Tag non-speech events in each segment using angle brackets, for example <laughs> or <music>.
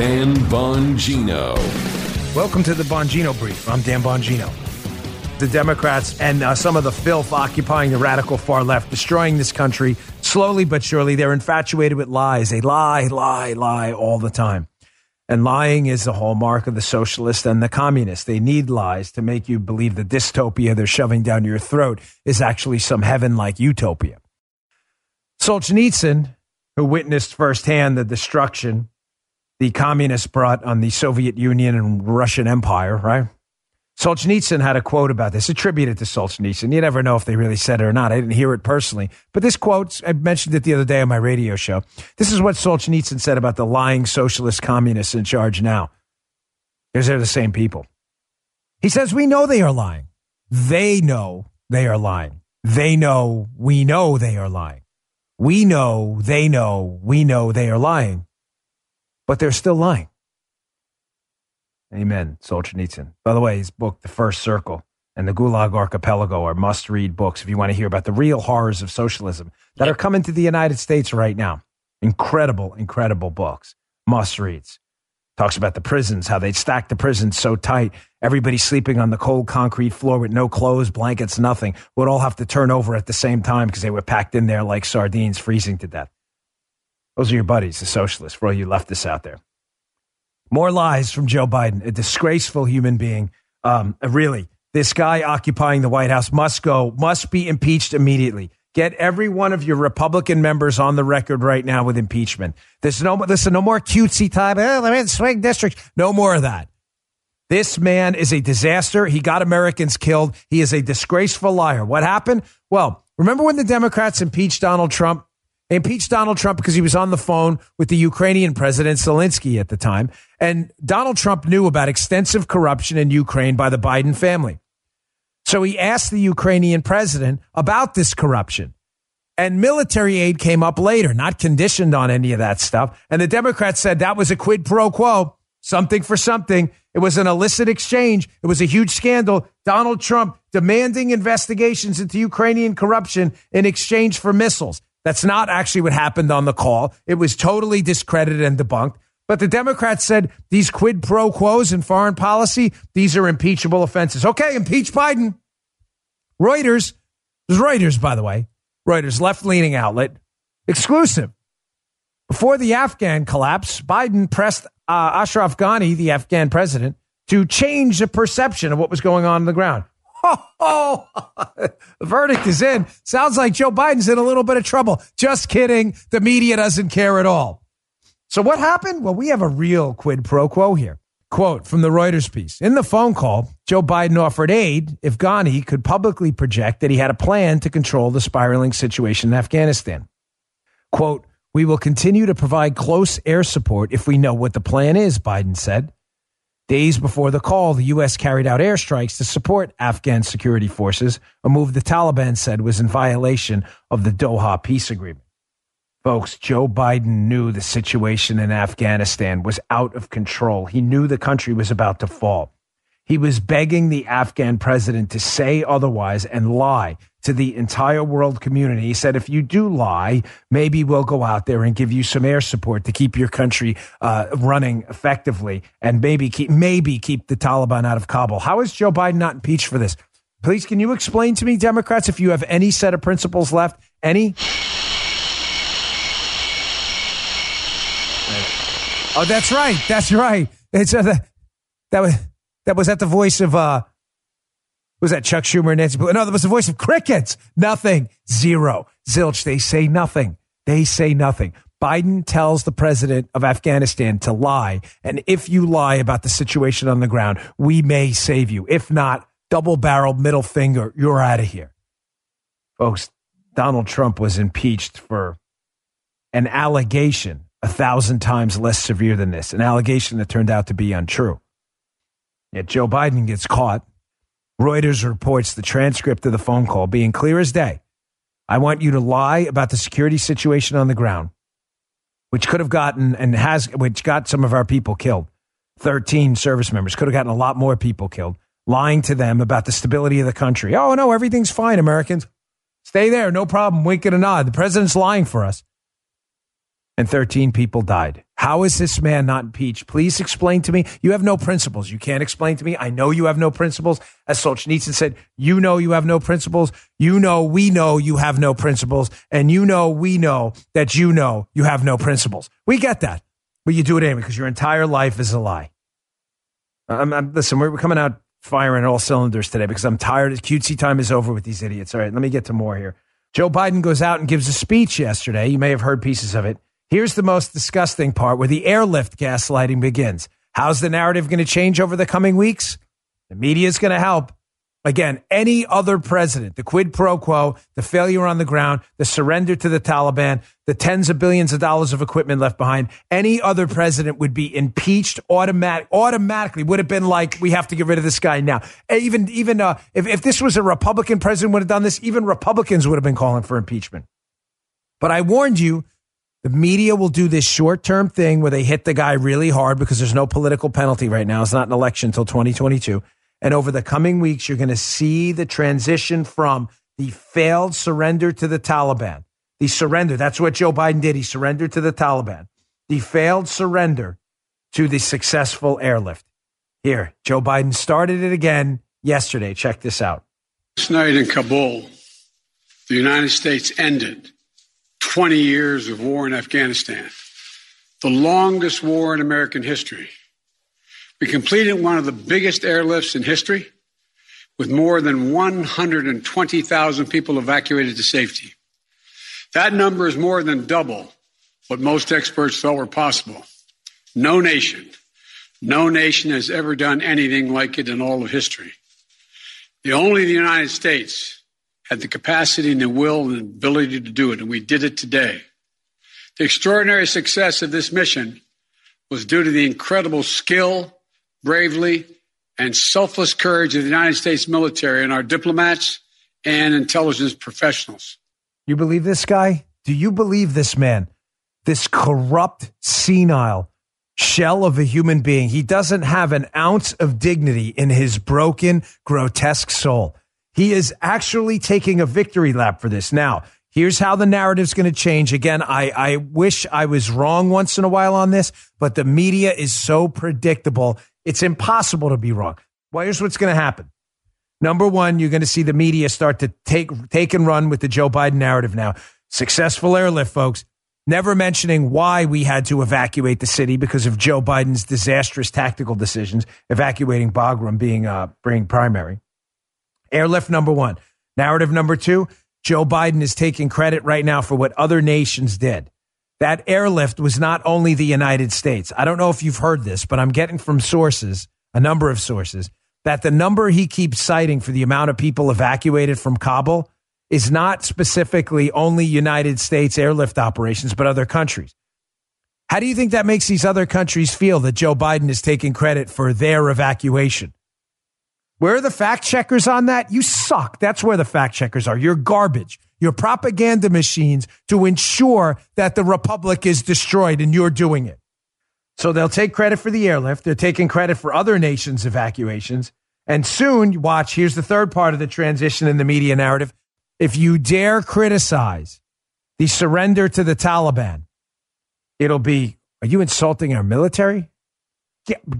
Dan Bongino. Welcome to the Bongino Brief. I'm Dan Bongino. The Democrats and uh, some of the filth occupying the radical far left, destroying this country slowly but surely. They're infatuated with lies. They lie, lie, lie all the time. And lying is the hallmark of the socialist and the communist. They need lies to make you believe the dystopia they're shoving down your throat is actually some heaven like utopia. Solzhenitsyn, who witnessed firsthand the destruction the communists brought on the Soviet Union and Russian Empire, right? Solzhenitsyn had a quote about this, attributed to Solzhenitsyn. You never know if they really said it or not. I didn't hear it personally. But this quote, I mentioned it the other day on my radio show. This is what Solzhenitsyn said about the lying socialist communists in charge now. Because they're the same people. He says, We know they are lying. They know they are lying. They know we know they are lying. We know they know we know they are lying but they're still lying. Amen, Solzhenitsyn. By the way, his book, The First Circle, and The Gulag Archipelago are must read books if you want to hear about the real horrors of socialism that are coming to the United States right now. Incredible, incredible books. Must reads. Talks about the prisons, how they stack the prisons so tight. Everybody sleeping on the cold concrete floor with no clothes, blankets, nothing would all have to turn over at the same time because they were packed in there like sardines, freezing to death. Those are your buddies, the socialists, for all you leftists out there. More lies from Joe Biden, a disgraceful human being. Um, really, this guy occupying the White House must go, must be impeached immediately. Get every one of your Republican members on the record right now with impeachment. There's no, listen, no more cutesy time. Oh, I'm in swing district. No more of that. This man is a disaster. He got Americans killed. He is a disgraceful liar. What happened? Well, remember when the Democrats impeached Donald Trump? They impeached Donald Trump because he was on the phone with the Ukrainian president Zelensky at the time. And Donald Trump knew about extensive corruption in Ukraine by the Biden family. So he asked the Ukrainian president about this corruption. And military aid came up later, not conditioned on any of that stuff. And the Democrats said that was a quid pro quo, something for something. It was an illicit exchange. It was a huge scandal. Donald Trump demanding investigations into Ukrainian corruption in exchange for missiles. That's not actually what happened on the call. It was totally discredited and debunked. But the Democrats said these quid pro quos in foreign policy, these are impeachable offenses. Okay, impeach Biden. Reuters, Reuters, by the way, Reuters, left leaning outlet, exclusive. Before the Afghan collapse, Biden pressed uh, Ashraf Ghani, the Afghan president, to change the perception of what was going on on the ground. Oh, <laughs> the verdict is in. Sounds like Joe Biden's in a little bit of trouble. Just kidding. The media doesn't care at all. So what happened? Well, we have a real quid pro quo here. Quote from the Reuters piece. In the phone call, Joe Biden offered aid if Ghani could publicly project that he had a plan to control the spiraling situation in Afghanistan. Quote, we will continue to provide close air support if we know what the plan is, Biden said. Days before the call, the U.S. carried out airstrikes to support Afghan security forces, a move the Taliban said was in violation of the Doha peace agreement. Folks, Joe Biden knew the situation in Afghanistan was out of control. He knew the country was about to fall. He was begging the Afghan president to say otherwise and lie to the entire world community. He said, if you do lie, maybe we'll go out there and give you some air support to keep your country uh, running effectively and maybe keep, maybe keep the Taliban out of Kabul. How is Joe Biden not impeached for this? Please, can you explain to me, Democrats, if you have any set of principles left? Any? Oh, that's right. That's right. It's uh, that was that was that the voice of uh was that Chuck Schumer and Nancy Pelosi? No, that was the voice of crickets. Nothing. Zero. Zilch. They say nothing. They say nothing. Biden tells the president of Afghanistan to lie. And if you lie about the situation on the ground, we may save you. If not, double barreled middle finger, you're out of here. Folks, Donald Trump was impeached for an allegation a thousand times less severe than this, an allegation that turned out to be untrue. Yet Joe Biden gets caught. Reuters reports the transcript of the phone call being clear as day. I want you to lie about the security situation on the ground, which could have gotten and has, which got some of our people killed. 13 service members could have gotten a lot more people killed, lying to them about the stability of the country. Oh, no, everything's fine, Americans. Stay there, no problem. Wink and a nod. The president's lying for us. And 13 people died. How is this man not impeached? Please explain to me. You have no principles. You can't explain to me. I know you have no principles. As Solzhenitsyn said, you know you have no principles. You know we know you have no principles. And you know we know that you know you have no principles. We get that. But you do it anyway because your entire life is a lie. I'm, I'm, listen, we're coming out firing all cylinders today because I'm tired. Cutesy time is over with these idiots. All right, let me get to more here. Joe Biden goes out and gives a speech yesterday. You may have heard pieces of it. Here's the most disgusting part where the airlift gaslighting begins. How's the narrative going to change over the coming weeks? The media is going to help. Again, any other president, the quid pro quo, the failure on the ground, the surrender to the Taliban, the tens of billions of dollars of equipment left behind, any other president would be impeached automatic, automatically. Would have been like, we have to get rid of this guy now. Even, even uh, if, if this was a Republican president would have done this, even Republicans would have been calling for impeachment. But I warned you, the media will do this short term thing where they hit the guy really hard because there's no political penalty right now. It's not an election until 2022 and over the coming weeks, you're going to see the transition from the failed surrender to the Taliban. The surrender, that's what Joe Biden did. He surrendered to the Taliban. The failed surrender to the successful airlift. Here, Joe Biden started it again yesterday. Check this out. Last night in Kabul, the United States ended 20 years of war in Afghanistan, the longest war in American history. We completed one of the biggest airlifts in history with more than 120,000 people evacuated to safety. That number is more than double what most experts thought were possible. No nation, no nation has ever done anything like it in all of history. The only the United States had the capacity and the will and the ability to do it, and we did it today. The extraordinary success of this mission was due to the incredible skill bravery, and selfless courage of the United States military and our diplomats and intelligence professionals. You believe this guy? Do you believe this man? This corrupt, senile shell of a human being. He doesn't have an ounce of dignity in his broken, grotesque soul. He is actually taking a victory lap for this. Now, here's how the narrative's going to change. Again, I, I wish I was wrong once in a while on this, but the media is so predictable. It's impossible to be wrong. Well, here's what's going to happen. Number one, you're going to see the media start to take take and run with the Joe Biden narrative now. Successful airlift, folks. Never mentioning why we had to evacuate the city because of Joe Biden's disastrous tactical decisions, evacuating Bagram being uh, being primary. Airlift number one. Narrative number two. Joe Biden is taking credit right now for what other nations did. That airlift was not only the United States. I don't know if you've heard this, but I'm getting from sources, a number of sources, that the number he keeps citing for the amount of people evacuated from Kabul is not specifically only United States airlift operations, but other countries. How do you think that makes these other countries feel that Joe Biden is taking credit for their evacuation? Where are the fact checkers on that? You suck. That's where the fact checkers are. You're garbage your propaganda machines to ensure that the republic is destroyed and you're doing it. So they'll take credit for the airlift. They're taking credit for other nations' evacuations. And soon, watch, here's the third part of the transition in the media narrative. If you dare criticize the surrender to the Taliban, it'll be, are you insulting our military?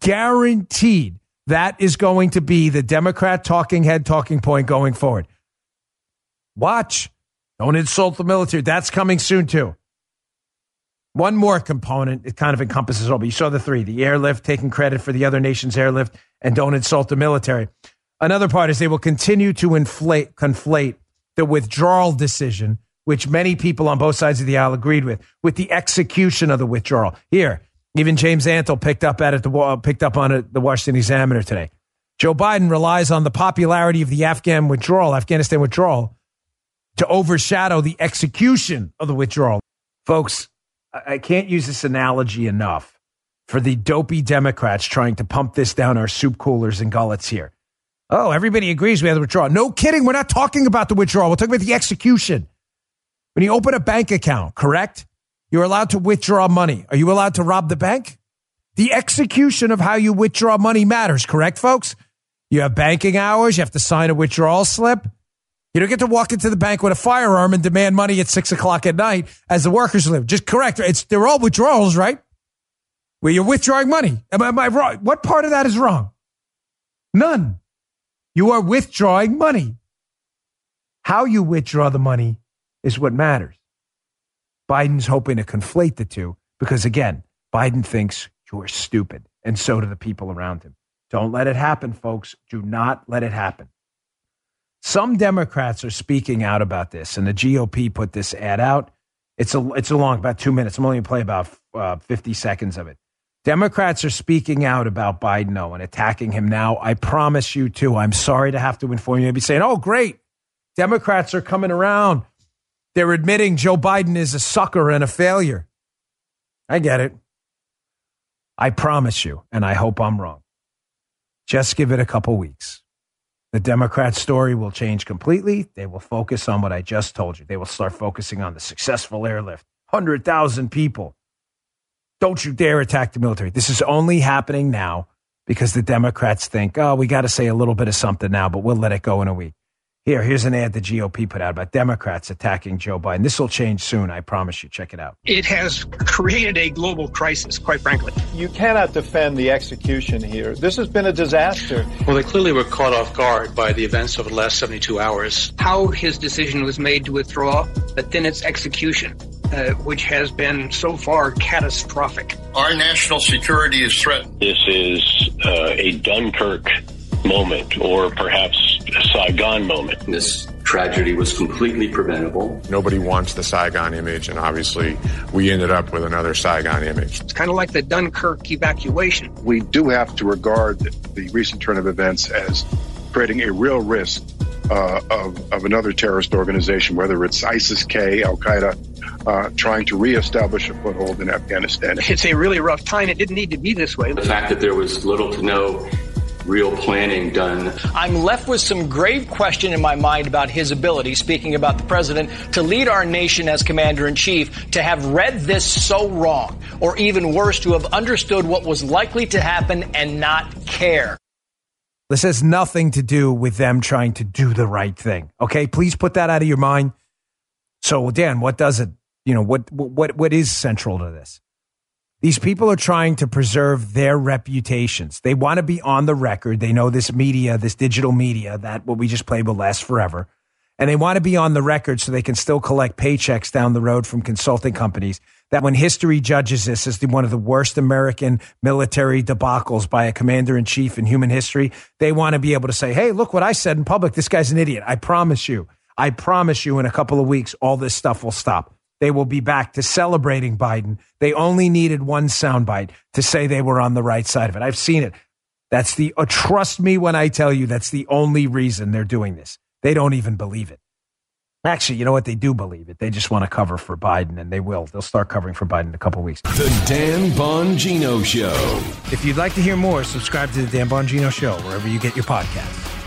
Guaranteed that is going to be the Democrat talking head talking point going forward. Watch. Don't insult the military. That's coming soon, too. One more component, it kind of encompasses all, but you saw the three the airlift, taking credit for the other nation's airlift, and don't insult the military. Another part is they will continue to inflate, conflate the withdrawal decision, which many people on both sides of the aisle agreed with, with the execution of the withdrawal. Here, even James Antle picked up at it, the, picked up on it, the Washington Examiner today. Joe Biden relies on the popularity of the Afghan withdrawal, Afghanistan withdrawal, to overshadow the execution of the withdrawal. Folks, I can't use this analogy enough for the dopey Democrats trying to pump this down our soup coolers and gullets here. Oh, everybody agrees we have the withdrawal. No kidding. We're not talking about the withdrawal. We're talking about the execution. When you open a bank account, correct? You're allowed to withdraw money. Are you allowed to rob the bank? The execution of how you withdraw money matters, correct, folks? You have banking hours. You have to sign a withdrawal slip. You don't get to walk into the bank with a firearm and demand money at six o'clock at night as the workers live. Just correct. It's they're all withdrawals, right? Where you're withdrawing money. Am I, am I wrong? What part of that is wrong? None. You are withdrawing money. How you withdraw the money is what matters. Biden's hoping to conflate the two because, again, Biden thinks you are stupid, and so do the people around him. Don't let it happen, folks. Do not let it happen. Some Democrats are speaking out about this, and the GOP put this ad out. It's a it's a long about two minutes. I'm only going to play about uh, 50 seconds of it. Democrats are speaking out about Biden oh, and attacking him now. I promise you too. I'm sorry to have to inform you. I'd be saying, "Oh, great, Democrats are coming around. They're admitting Joe Biden is a sucker and a failure." I get it. I promise you, and I hope I'm wrong. Just give it a couple weeks. The Democrat story will change completely. They will focus on what I just told you. They will start focusing on the successful airlift 100,000 people. Don't you dare attack the military. This is only happening now because the Democrats think, oh, we got to say a little bit of something now, but we'll let it go in a week. Here, here's an ad the GOP put out about Democrats attacking Joe Biden. This will change soon, I promise you. Check it out. It has created a global crisis, quite frankly. You cannot defend the execution here. This has been a disaster. Well, they clearly were caught off guard by the events of the last 72 hours. How his decision was made to withdraw, but then its execution. Uh, which has been so far catastrophic. Our national security is threatened. This is uh, a Dunkirk moment or perhaps a Saigon moment. This tragedy was completely preventable. Nobody wants the Saigon image, and obviously we ended up with another Saigon image. It's kind of like the Dunkirk evacuation. We do have to regard the recent turn of events as creating a real risk uh, of, of another terrorist organization, whether it's ISIS K, Al Qaeda, uh, trying to reestablish a foothold in Afghanistan. It's a really rough time. It didn't need to be this way. The fact that there was little to no real planning done. I'm left with some grave question in my mind about his ability, speaking about the president, to lead our nation as commander in chief, to have read this so wrong, or even worse, to have understood what was likely to happen and not care. This has nothing to do with them trying to do the right thing. Okay, please put that out of your mind. So, Dan, what does it? You know what what what is central to this? These people are trying to preserve their reputations. They want to be on the record. They know this media, this digital media, that what we just played will last forever. And they want to be on the record so they can still collect paychecks down the road from consulting companies. That when history judges this as the, one of the worst American military debacles by a commander in chief in human history, they want to be able to say, hey, look what I said in public. This guy's an idiot. I promise you. I promise you in a couple of weeks, all this stuff will stop they will be back to celebrating Biden. They only needed one soundbite to say they were on the right side of it. I've seen it. That's the, uh, trust me when I tell you, that's the only reason they're doing this. They don't even believe it. Actually, you know what? They do believe it. They just want to cover for Biden, and they will. They'll start covering for Biden in a couple weeks. The Dan Bongino Show. If you'd like to hear more, subscribe to the Dan Bongino Show wherever you get your podcasts.